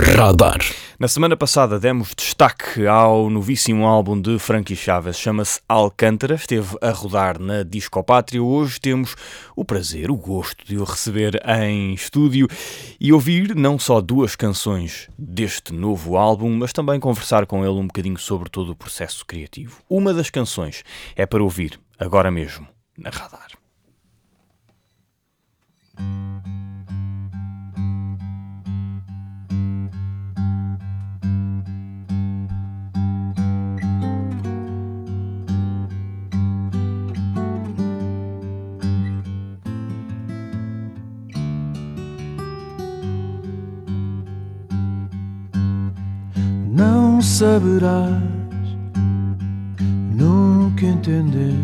Radar. Na semana passada demos destaque ao novíssimo álbum de Frankie Chaves, chama-se Alcântara, esteve a rodar na Discopátria. Hoje temos o prazer, o gosto de o receber em estúdio e ouvir não só duas canções deste novo álbum, mas também conversar com ele um bocadinho sobre todo o processo criativo. Uma das canções é para ouvir agora mesmo na Radar. Não saberás nunca entender.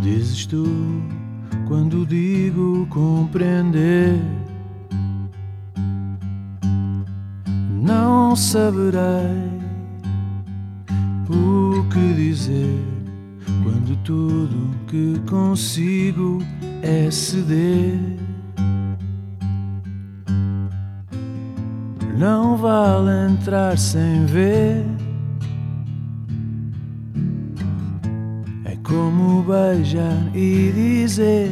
Dizes tu quando digo compreender. Não saberei o que dizer quando tudo que consigo é ceder. Não vale entrar sem ver. É como beijar e dizer: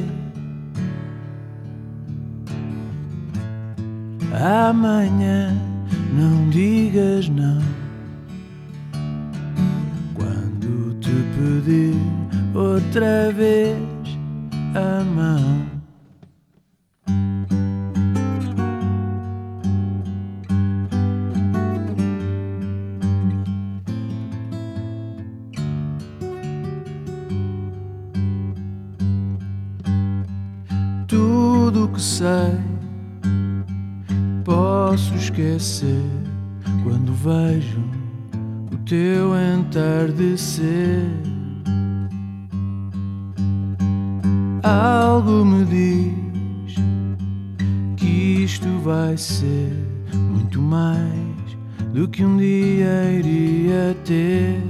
Amanhã não digas não. Quando te pedir outra vez a mão. Esquecer quando vejo o teu entardecer. Algo me diz que isto vai ser muito mais do que um dia iria ter.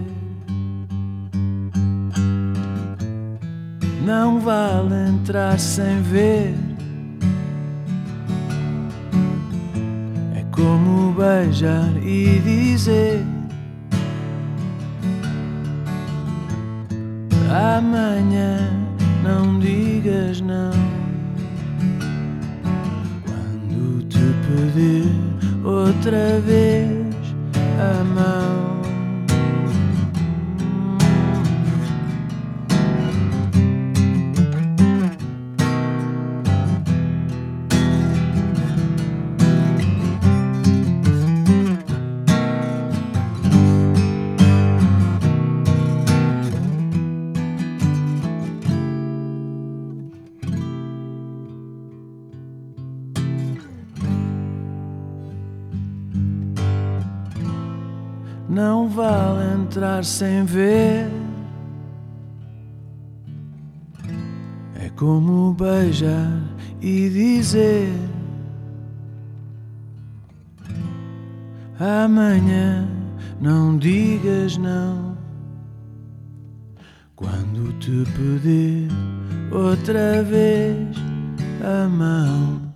Não vale entrar sem ver. Beijar e dizer: Amanhã não digas não. Quando te pedir outra vez a mão. Não vale entrar sem ver. É como beijar e dizer: Amanhã não digas não. Quando te pedir outra vez a mão.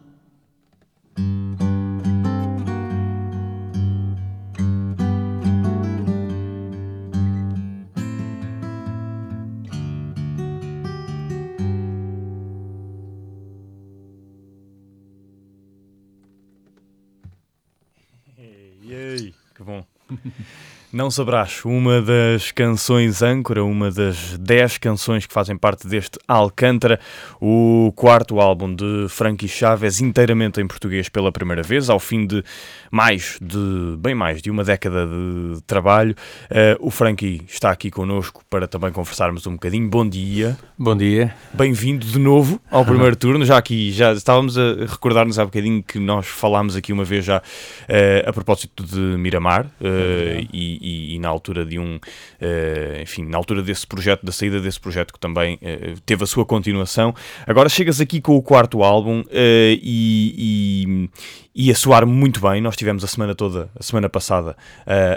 Não saberás, uma das canções âncora, uma das 10 canções que fazem parte deste Alcântara, o quarto álbum de Frankie Chaves, inteiramente em português pela primeira vez, ao fim de mais de, bem mais de uma década de trabalho. Uh, o Frankie está aqui connosco para também conversarmos um bocadinho. Bom dia. Bom dia. Bem-vindo de novo ao primeiro turno. Já aqui, já estávamos a recordar-nos há bocadinho que nós falámos aqui uma vez já uh, a propósito de Miramar. Uh, e, e, e, na altura de um, enfim, na altura desse projeto, da saída desse projeto que também teve a sua continuação. Agora chegas aqui com o quarto álbum e, e a soar muito bem. Nós tivemos a semana toda, a semana passada,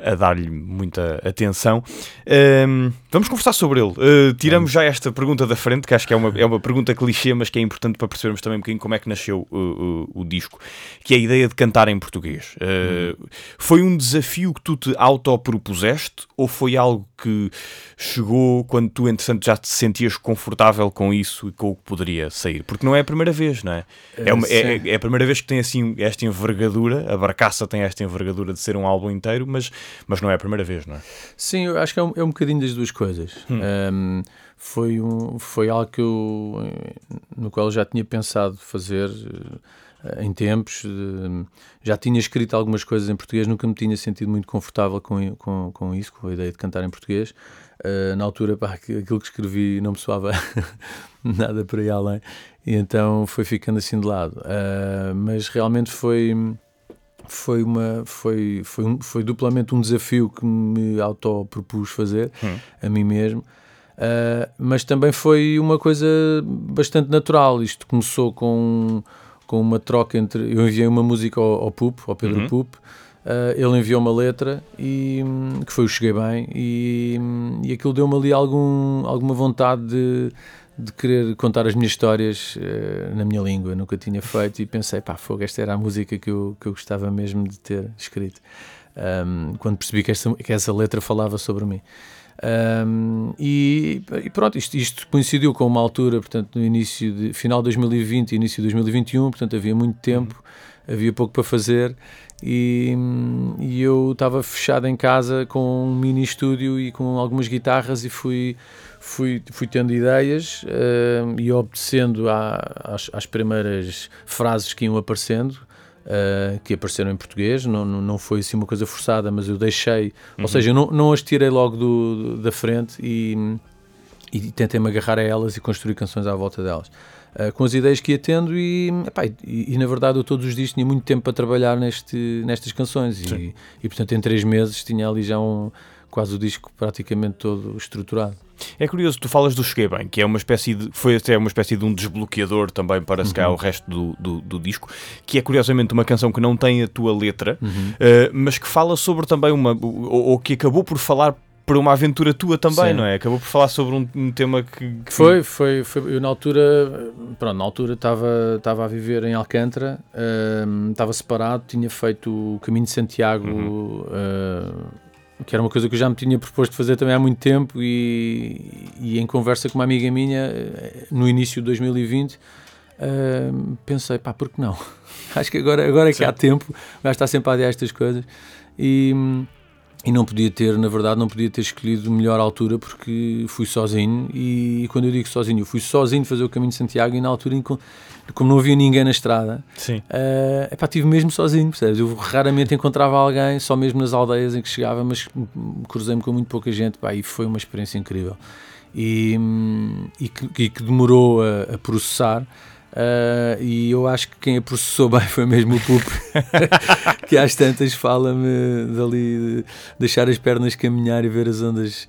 a dar-lhe muita atenção. Uh, vamos conversar sobre ele. Tiramos já esta pergunta da frente, que acho que é uma, é uma pergunta clichê, mas que é importante para percebermos também um bocadinho como é que nasceu o, o disco, que é a ideia de cantar em português. Uhum. Foi um desafio que tu te autopropuseste ou foi algo que chegou quando tu, entretanto, já te sentias confortável com isso e com o que poderia sair? Porque não é a primeira vez, não é? É, uma, é, é, a primeira vez que tem assim esta envergadura, a Barcaça tem esta envergadura de ser um álbum inteiro, mas, mas não é a primeira vez, não é? Sim, eu acho que é um, é um bocadinho das duas coisas. Hum. Um, foi, um, foi algo que eu, no qual eu já tinha pensado fazer em tempos. Já tinha escrito algumas coisas em português, nunca me tinha sentido muito confortável com, com, com isso, com a ideia de cantar em português. Uh, na altura, pá, aquilo que escrevi não me soava nada para ir além, e então foi ficando assim de lado. Uh, mas realmente foi foi uma foi foi, um, foi duplamente um desafio que me autopropus fazer hum. a mim mesmo uh, mas também foi uma coisa bastante natural isto começou com com uma troca entre eu enviei uma música ao, ao Pup ao Pedro uhum. Pup Uh, ele enviou uma letra e que foi o Cheguei Bem e, e aquilo deu-me ali algum, alguma vontade de, de querer contar as minhas histórias uh, na minha língua, nunca tinha feito e pensei, pá, fogo, esta era a música que eu, que eu gostava mesmo de ter escrito um, quando percebi que, esta, que essa letra falava sobre mim. Um, e, e, pronto, isto, isto, coincidiu com uma altura, portanto, no início de final de 2020 e início de 2021, portanto, havia muito tempo, havia pouco para fazer e, e eu estava fechado em casa com um mini estúdio e com algumas guitarras e fui fui, fui tendo ideias uh, e obedecendo à, às, às, primeiras frases que iam aparecendo, uh, que apareceram em português, não, não foi assim uma coisa forçada, mas eu deixei, uhum. ou seja, não, não as tirei logo do, da frente e, e tentei-me agarrar a elas e construir canções à volta delas. Uh, com as ideias que ia tendo e, epá, e, e, na verdade eu todos os dias tinha muito tempo para trabalhar neste, nestas canções e, e, portanto em três meses tinha ali já um, quase o disco praticamente todo estruturado. É curioso, tu falas do Cheguei Bem, que é uma espécie de, foi até uma espécie de um desbloqueador também para uhum. se calhar o resto do, do, do, disco, que é curiosamente uma canção que não tem a tua letra, uhum. uh, mas que fala sobre também uma, ou, ou, que acabou por falar para uma aventura tua também, Sim. não é? Acabou por falar sobre um, um tema que, que, Foi, foi, foi. Eu na altura, pronto, na altura estava, estava a viver em Alcântara, uh, estava separado, tinha feito o caminho de Santiago. Uhum. Uh, que era uma coisa que eu já me tinha proposto fazer também há muito tempo e, e em conversa com uma amiga minha eh, no início de 2020 uh, eh, pensei, pá, por que não? Acho que agora, agora é que Sim. há tempo, vai estar sempre a adiar estas coisas e, e não podia ter, na verdade, não podia ter escolhido melhor altura porque fui sozinho e quando eu digo sozinho, eu fui sozinho fazer o caminho de Santiago e na altura como não havia ninguém na estrada, Sim. Uh, epá, estive mesmo sozinho, percebes? Eu raramente encontrava alguém, só mesmo nas aldeias em que chegava, mas cruzei-me com muito pouca gente, pá, e foi uma experiência incrível. E, e, que, e que, demorou a, a processar. Uh, e eu acho que quem a processou bem foi mesmo o Pup, que às tantas fala-me dali de deixar as pernas caminhar e ver as ondas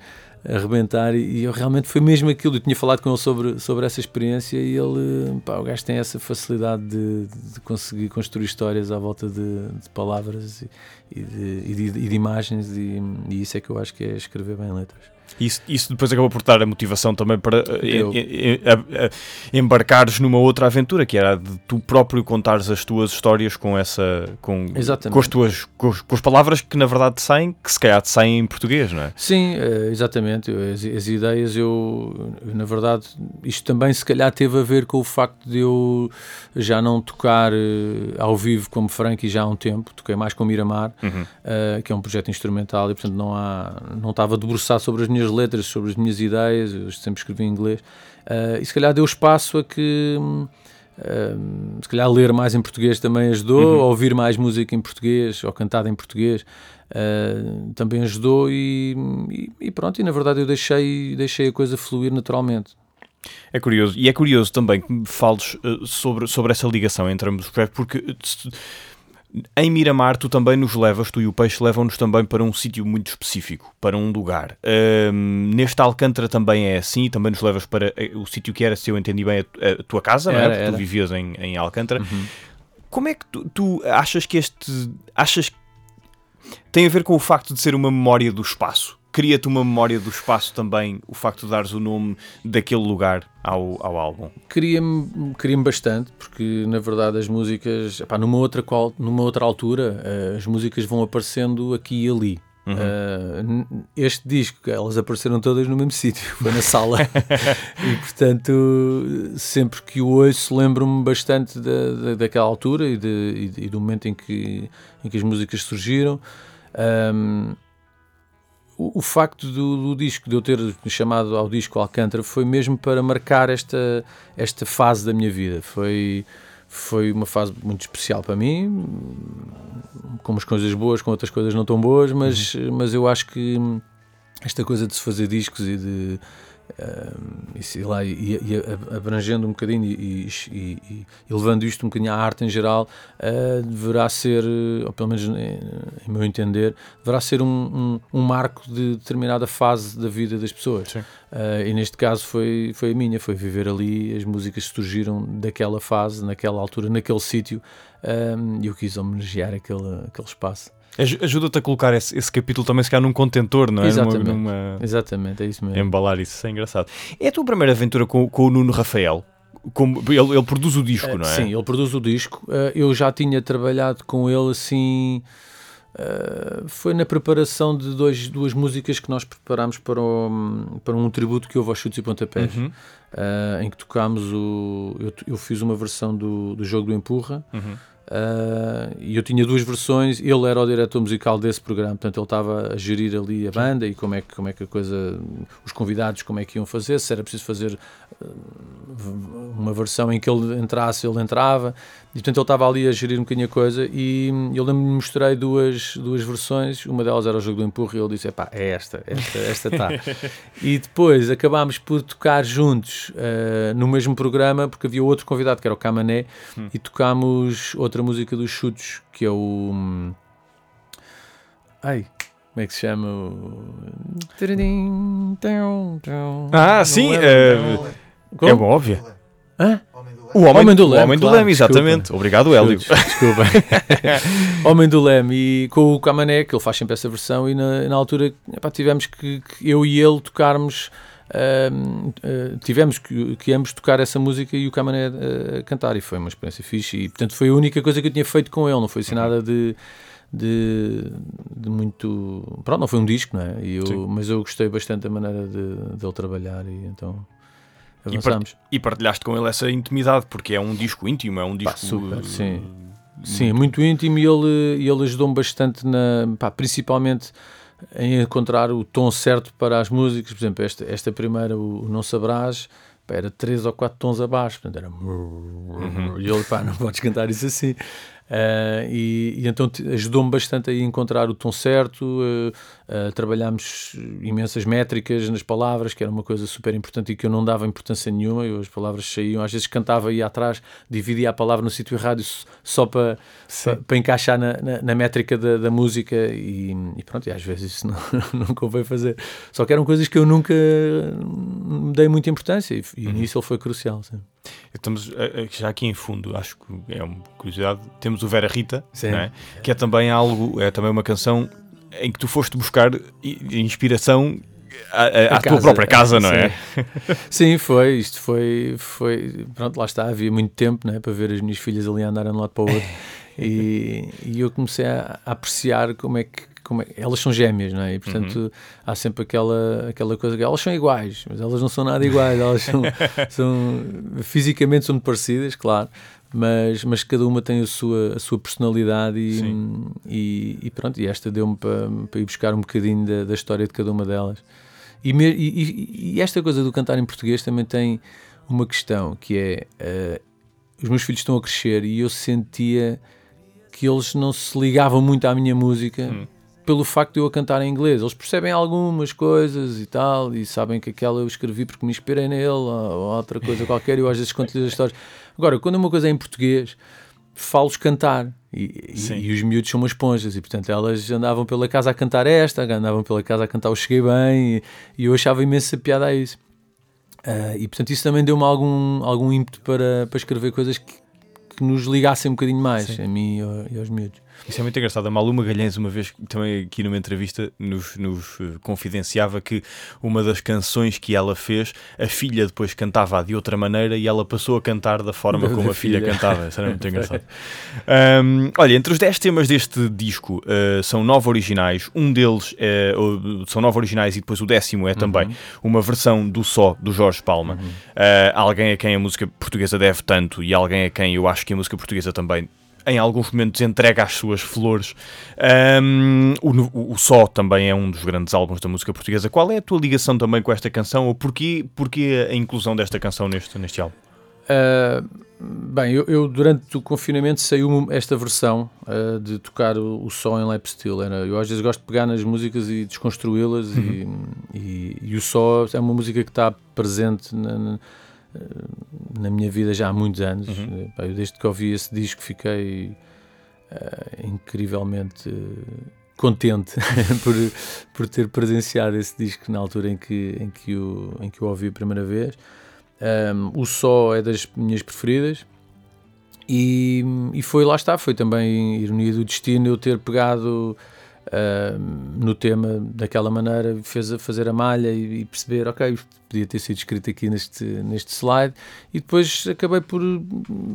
arrebentar e, eu realmente foi mesmo aquilo. Eu tinha falado com ele sobre, sobre essa experiência e ele, pá, o gajo tem essa facilidade de, de conseguir construir histórias à volta de, de palavras e, e, de, e, de, imagens e, e, isso é que eu acho que é escrever bem letras. Isso, isso depois acabou por dar a motivação também para eh, embarcares numa outra aventura, que era de tu próprio contares as tuas histórias com essa com, com as tuas com, com, as palavras que na verdade saem, que se calhar saem em português, não é? Sim, eh, exatamente. As, as ideias, eu, na verdade, isto também se calhar teve a ver com o facto de eu já não tocar eh, ao vivo como Frank já há um tempo, toquei mais com Miramar, uhum. uh, que é um projeto instrumental e portanto não há não estava debruçado sobre as minhas letras, sobre as minhas ideias, eu sempre escrevi em inglês, uh, e se calhar deu espaço a que. Uh, se calhar ler mais em português também ajudou, uhum. ouvir mais música em português ou cantada em português uh, também ajudou e, e, e, pronto, e na verdade eu deixei, deixei a coisa fluir naturalmente. É curioso, e é curioso também que me fales uh, sobre, sobre essa ligação entre ambos os projetos, porque Em Miramar, tu também nos levas, tu e o Peixe levam-nos também para um sítio muito específico, para um lugar. Um, neste Alcântara também é assim, também nos levas para eh, o sítio que era, se eu entendi bem, a, tua casa, era, não é? Porque tu vivias em, em Alcântara. Uhum. Como é que tu, tu, achas que este. Achas que tem a ver com o facto de ser uma memória do espaço? Cria-te uma memória do espaço também, o facto de dares o nome daquele lugar ao, ao álbum? Cria-me cria bastante, porque na verdade as músicas, epá, numa, outra qual, numa outra altura, uh, as músicas vão aparecendo aqui e ali. Uhum. Uh, este disco, elas apareceram todas no mesmo sítio, foi na sala, e portanto, sempre que o ouço, lembro-me bastante da, da, daquela altura e, de, e, do momento em que, em que as músicas surgiram. Um, o, o, facto do, do, disco, de eu ter chamado ao disco Alcântara, foi mesmo para marcar esta, esta fase da minha vida. Foi, foi uma fase muito especial para mim, com umas coisas boas, com outras coisas não tão boas, mas, uhum. mas eu acho que esta coisa de se fazer discos e de Uh, e, lá, e, e, abrangendo um bocadinho e, e, levando isto um bocadinho à arte em geral, uh, deverá ser, ou pelo menos em, em meu entender, deverá ser um, um, um, marco de determinada fase da vida das pessoas. Uh, e neste caso foi, foi a minha, foi viver ali, as músicas surgiram daquela fase, naquela altura, naquele sítio, e eu quis homenagear aquele, aquele espaço. Ajuda-te a colocar esse, esse, capítulo também, se calhar, num contentor, não é? Exatamente. Numa, numa... Exatamente, é isso mesmo. Embalar isso, isso é engraçado. É a tua primeira aventura com, com o Nuno Rafael? Como, ele, ele, produz o disco, uh, não é? Sim, ele produz o disco. Uh, eu já tinha trabalhado com ele assim. Uh, foi na preparação de dois, duas músicas que nós preparámos para, o, para um tributo que houve aos chutes e pontapés, uhum. em que tocámos o. Eu, eu, fiz uma versão do, do jogo do Empurra. Uhum Uh, e eu tinha duas versões, ele era o diretor musical desse programa, portanto ele estava a gerir ali a banda e como é que, como é que a coisa, os convidados como é que iam fazer, se era preciso fazer uh, uma versão em que ele entrasse, ele entrava, e portanto ele estava ali a gerir um bocadinho a coisa e eu lembro-me mostrei duas, duas versões, uma delas era o jogo do empurro e ele disse, pá, é esta, esta, esta está. e depois acabámos por tocar juntos uh, no mesmo programa, porque havia outro convidado que era o Camané, hum. e tocámos outra música dos chutes, que é o. Ai, como é que se chama? Ah, sim, é, é óbvio. Hã? O Homem, Homem do Leme. O Homem do Leme, exatamente. Desculpa. Obrigado, Hélio. Desculpa. Homem do Leme e com o Camané, que ele faz sempre essa versão, e na, na altura epá, tivemos que, que, eu e ele tocarmos Uh, uh, tivemos que, que, ambos tocar essa música e o Camané uh, cantar, e foi uma experiência fixe. E portanto foi a única coisa que eu tinha feito com ele, não foi assim uhum. nada de, de, de, muito. Pronto, não foi um disco, não é? Eu, mas eu gostei bastante da maneira de, de ele trabalhar, e então avançamos. E, partilhaste com ele essa intimidade, porque é um disco íntimo, é um disco. Pá, super, sim. Sim, muito íntimo e ele, ele ajudou-me bastante, na, pá, principalmente em encontrar o tom certo para as músicas. Por exemplo, esta, esta primeira, o Não Sabrás, era três ou quatro tons abaixo, portanto era. Uhum. E ele, pá, não podes cantar isso assim. Uh, e, e, então ajudou-me bastante a encontrar o tom certo. Uh, uh, trabalhámos imensas métricas nas palavras, que era uma coisa super importante e que eu não dava importância nenhuma. Eu, as palavras saíam, às vezes cantava aí atrás, dividia a palavra no sítio errado só para, para, para encaixar na, na, na métrica da, da música. E, e, pronto, e às vezes isso não, não convém fazer. Só que eram coisas que eu nunca dei muita importância e, e uhum. nisso ele foi crucial. Sim. Estamos já aqui em fundo, acho que é uma curiosidade. Temos o Vera Rita, é? que é também algo, é também uma canção em que tu foste buscar inspiração à, tua própria casa, não é? Sim, foi. Isto foi, foi. Pronto, lá está. Havia muito tempo né, para ver as minhas filhas ali andarem de um lado para o outro. e, e eu comecei a, a apreciar como é que como é, elas são gêmeas, não é? E portanto uhum. há sempre aquela, aquela coisa que elas são iguais, mas elas não são nada iguais, elas são, são fisicamente são parecidas, claro, mas, mas cada uma tem a sua, a sua personalidade e, e, e, pronto, e esta deu-me para, para ir buscar um bocadinho da, da história de cada uma delas. E, me, e, esta coisa do cantar em português também tem uma questão que é uh, os meus filhos estão a crescer e eu sentia que eles não se ligavam muito à minha música. Hum pelo facto de eu a cantar em inglês. Eles percebem algumas coisas e tal, e sabem que aquela eu escrevi porque me inspirei nele, ou outra coisa qualquer, e eu às vezes conto-lhes as histórias. Agora, quando uma coisa é em português, falo-os cantar, E, e, e, os miúdos são umas esponjas, e portanto elas andavam pela casa a cantar esta, andavam pela casa a cantar o Cheguei Bem, e, e eu achava imensa piada a isso. Uh, e portanto isso também deu-me algum, algum ímpeto para, para escrever coisas que, que nos ligassem um bocadinho mais, Sim. a mim e, e aos miúdos. Isso é muito engraçado. A Maluma Galhães, uma vez, também aqui numa entrevista, nos, nos eh, confidenciava que uma das canções que ela fez, a filha depois cantava de outra maneira e ela passou a cantar da forma como a filha, filha cantava. Isso era muito engraçado. Um, olha, entre os 10 temas deste disco uh, são nove originais. Um deles é, são nove originais e depois o décimo é também uhum. uma versão do Só, do Jorge Palma. Uhum. Uh, alguém a quem a música portuguesa deve tanto e alguém a quem eu acho que a música portuguesa também em alguns momentos entrega as suas flores. Um, o, o Só também é um dos grandes álbuns da música portuguesa. Qual é a tua ligação também com esta canção ou porquê, porquê a inclusão desta canção neste, neste álbum? Uh, bem, eu, eu, durante o confinamento saiu esta versão uh, de tocar o, o som em lap steel. Era, eu às vezes gosto de pegar nas músicas e desconstruí-las uhum. e, e, e, o só é uma música que está presente na, na na minha vida já há muitos anos. Uhum. Eu, desde que ouvi esse disco fiquei uh, incrivelmente contente por, por ter presenciado esse disco na altura em que, em que, o, em que o ouvi a primeira vez. Um, o Só é das minhas preferidas. E, e foi lá está, foi também ironia do destino eu ter pegado uh, no tema daquela maneira, fez a fazer a malha e, e, perceber, ok, isto podia ter sido escrito aqui neste, neste slide, e depois acabei por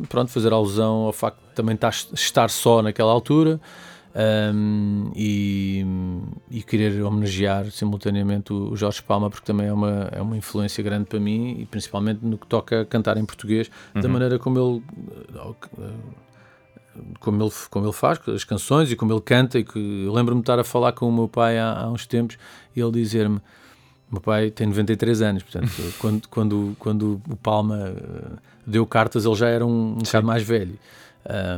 pronto, fazer alusão ao facto de também estar, só naquela altura. Um, e, e, querer homenagear simultaneamente o, Jorge Palma, porque também é uma, é uma influência grande para mim e principalmente no que toca a cantar em português, uhum. da maneira como ele como ele, como ele faz, as canções e como ele canta. E que eu lembro-me de estar a falar com o meu pai há, há uns tempos e ele dizer-me: meu pai tem 93 anos, portanto, quando, quando, quando o Palma uh, deu cartas, ele já era um, um bocado mais velho.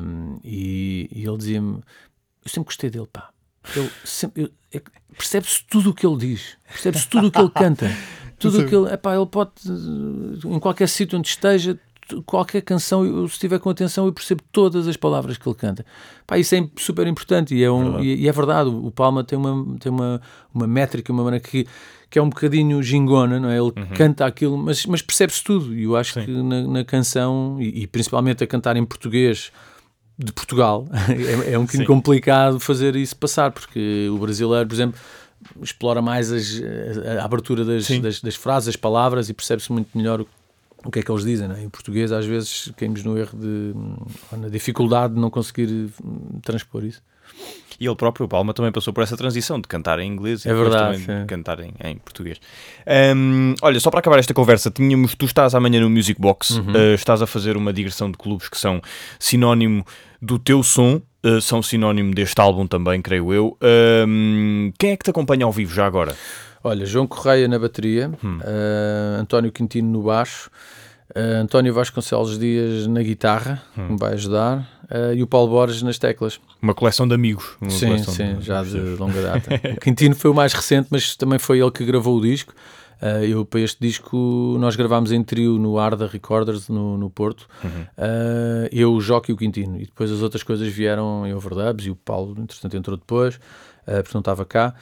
Um, e, e, ele dizia-me: Eu sempre gostei dele, pá. É, percebe-se tudo o que ele diz, percebe-se tudo o que ele canta. Tudo o que ele, epá, ele pode, em qualquer sítio onde esteja, qualquer canção, eu, se estiver com atenção, eu percebo todas as palavras que ele canta. Pá, isso é super importante e é, um, e, e, é verdade. O Palma tem uma, tem uma, uma métrica, uma maneira que, que é um bocadinho gingona, não é? Ele uhum. canta aquilo, mas, mas percebe-se tudo. E eu acho Sim. que na, na canção, e, e, principalmente a cantar em português de Portugal, é, é um bocadinho Sim. complicado fazer isso passar, porque o brasileiro, por exemplo explora mais as, a, a abertura das, das, das, frases, as palavras e percebe-se muito melhor o o que é que eles dizem. É? Em português, às vezes, caímos no erro de. na dificuldade de não conseguir hum, transpor isso. E ele próprio, o Palma, também passou por essa transição de cantar em inglês e é verdade, também de cantar em, em português. Um, olha, só para acabar esta conversa, tínhamos, tu estás amanhã no Music Box, uhum. uh, estás a fazer uma digressão de clubes que são sinónimo do teu som, uh, são sinónimo deste álbum também, creio eu. Um, quem é que te acompanha ao vivo já agora? Olha, João Correia na bateria, hum. uh, António Quintino no baixo, uh, António Vasconcelos Dias na guitarra, hum. que me vai ajudar, uh, e o Paulo Borges nas teclas. Uma coleção de amigos. sim, sim, de... já de longa data. o Quintino foi o mais recente, mas também foi ele que gravou o disco. Uh, eu, para este disco, nós gravámos em trio no Arda Recorders, no, no Porto. Uhum. Uh, eu, o Joque e o Quintino. E depois as outras coisas vieram em overdubs e o Paulo, entretanto, entrou depois, uh, porque não estava cá.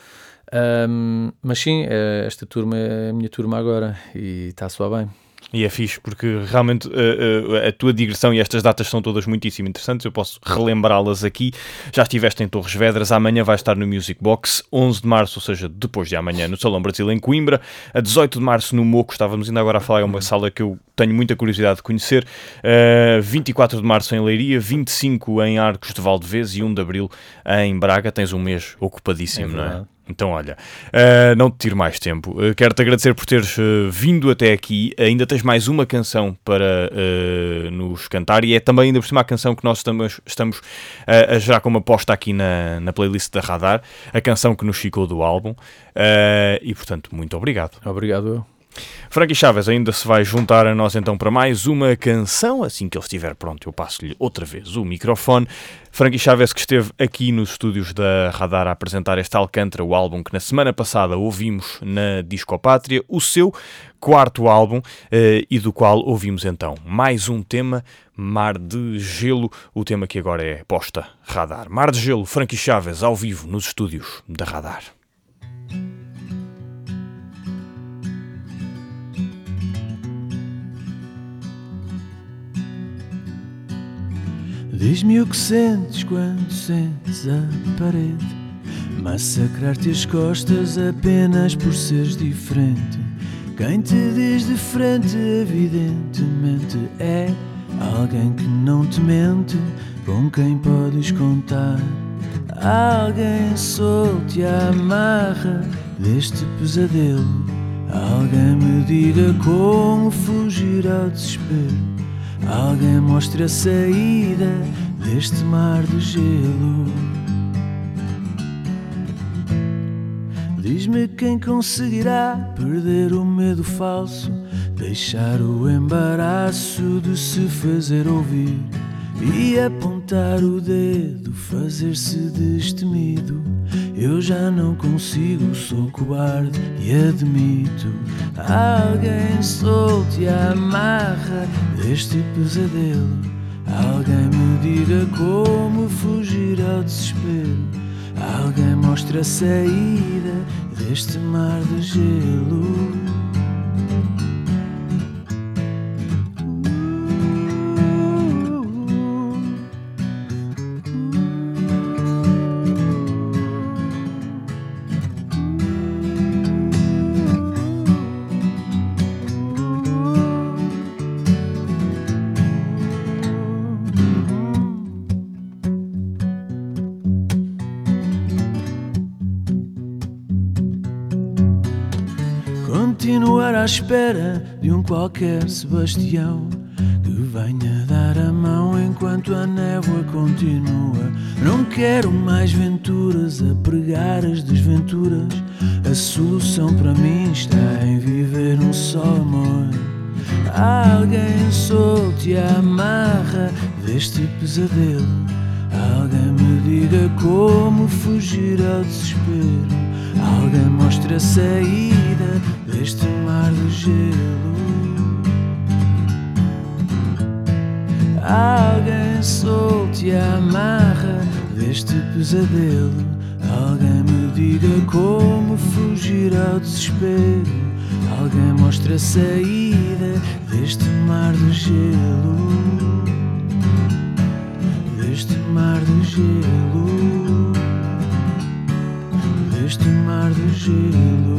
Um, mas sim, é, esta turma é a minha turma agora e está a soar bem. E é fixe, porque realmente uh, uh, a tua digressão e estas datas são todas muitíssimo interessantes. Eu posso relembrá-las aqui. Já estiveste em Torres Vedras, amanhã vai estar no Music Box, 11 de março, ou seja, depois de amanhã, no Salão Brasil em Coimbra, a 18 de março no Moco, estávamos ainda agora a falar, é uma sala que eu tenho muita curiosidade de conhecer, uh, 24 de março em Leiria, 25 em Arcos de Valdevez e 1 de Abril em Braga. Tens um mês ocupadíssimo, é não é? Então, olha, uh, não te tiro mais tempo. Uh, Quero-te agradecer por teres uh, vindo até aqui. ainda tens mais uma canção para nos cantar e é também, ainda por cima, a canção que nós estamos, estamos a gerar como aposta aqui na, na playlist da Radar, a canção que nos ficou do álbum. e, portanto, muito obrigado. Obrigado eu. Frankie Chaves ainda se vai juntar a nós então para mais uma canção. Assim que ele estiver pronto, eu passo-lhe outra vez o microfone. Frankie Chaves que esteve aqui nos estúdios da Radar a apresentar este Alcântara, o álbum que na semana passada ouvimos na Discopátria, o seu quarto álbum eh, e do qual ouvimos então mais um tema, Mar de Gelo, o tema que agora é posta Radar. Mar de Gelo, Frankie Chaves ao vivo nos estúdios da Radar. Diz-me o que sentes quando sentes a parede. Massacrar-te as costas apenas por seres diferente. Quem te diz de frente evidentemente é Alguém que não te mente, com quem podes contar. Alguém solto e amarra deste pesadelo. Alguém me diga como fugir ao desespero Alguém mostre a saída deste mar de gelo. Diz-me quem conseguirá perder o medo falso, deixar o embaraço de se fazer ouvir e apontar o dedo, fazer-se destemido. Eu já não consigo, sou cobarde e admito. Alguém solte a amarra deste pesadelo. Alguém me diga como fugir ao desespero. Alguém mostre a saída deste mar de gelo. Continuar à espera de um qualquer Sebastião que venha dar a mão enquanto a névoa continua. Não quero mais venturas a pregar as desventuras. A solução para mim está em viver um só amor. Alguém solto e amarra deste pesadelo. Alguém me diga como fugir ao desespero. Alguém mostre a saída deste mar de gelo. Alguém solte e amarra deste pesadelo. Alguém me diga como fugir ao desespero. Alguém mostre a saída deste mar de gelo. Deste mar de gelo. Deste mar de gelo.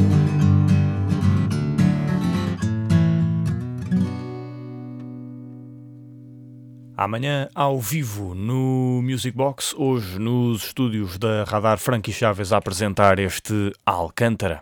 Amanhã, ao vivo, no Music Box, hoje nos estúdios da Radar Frankie Chaves a apresentar este Alcântara.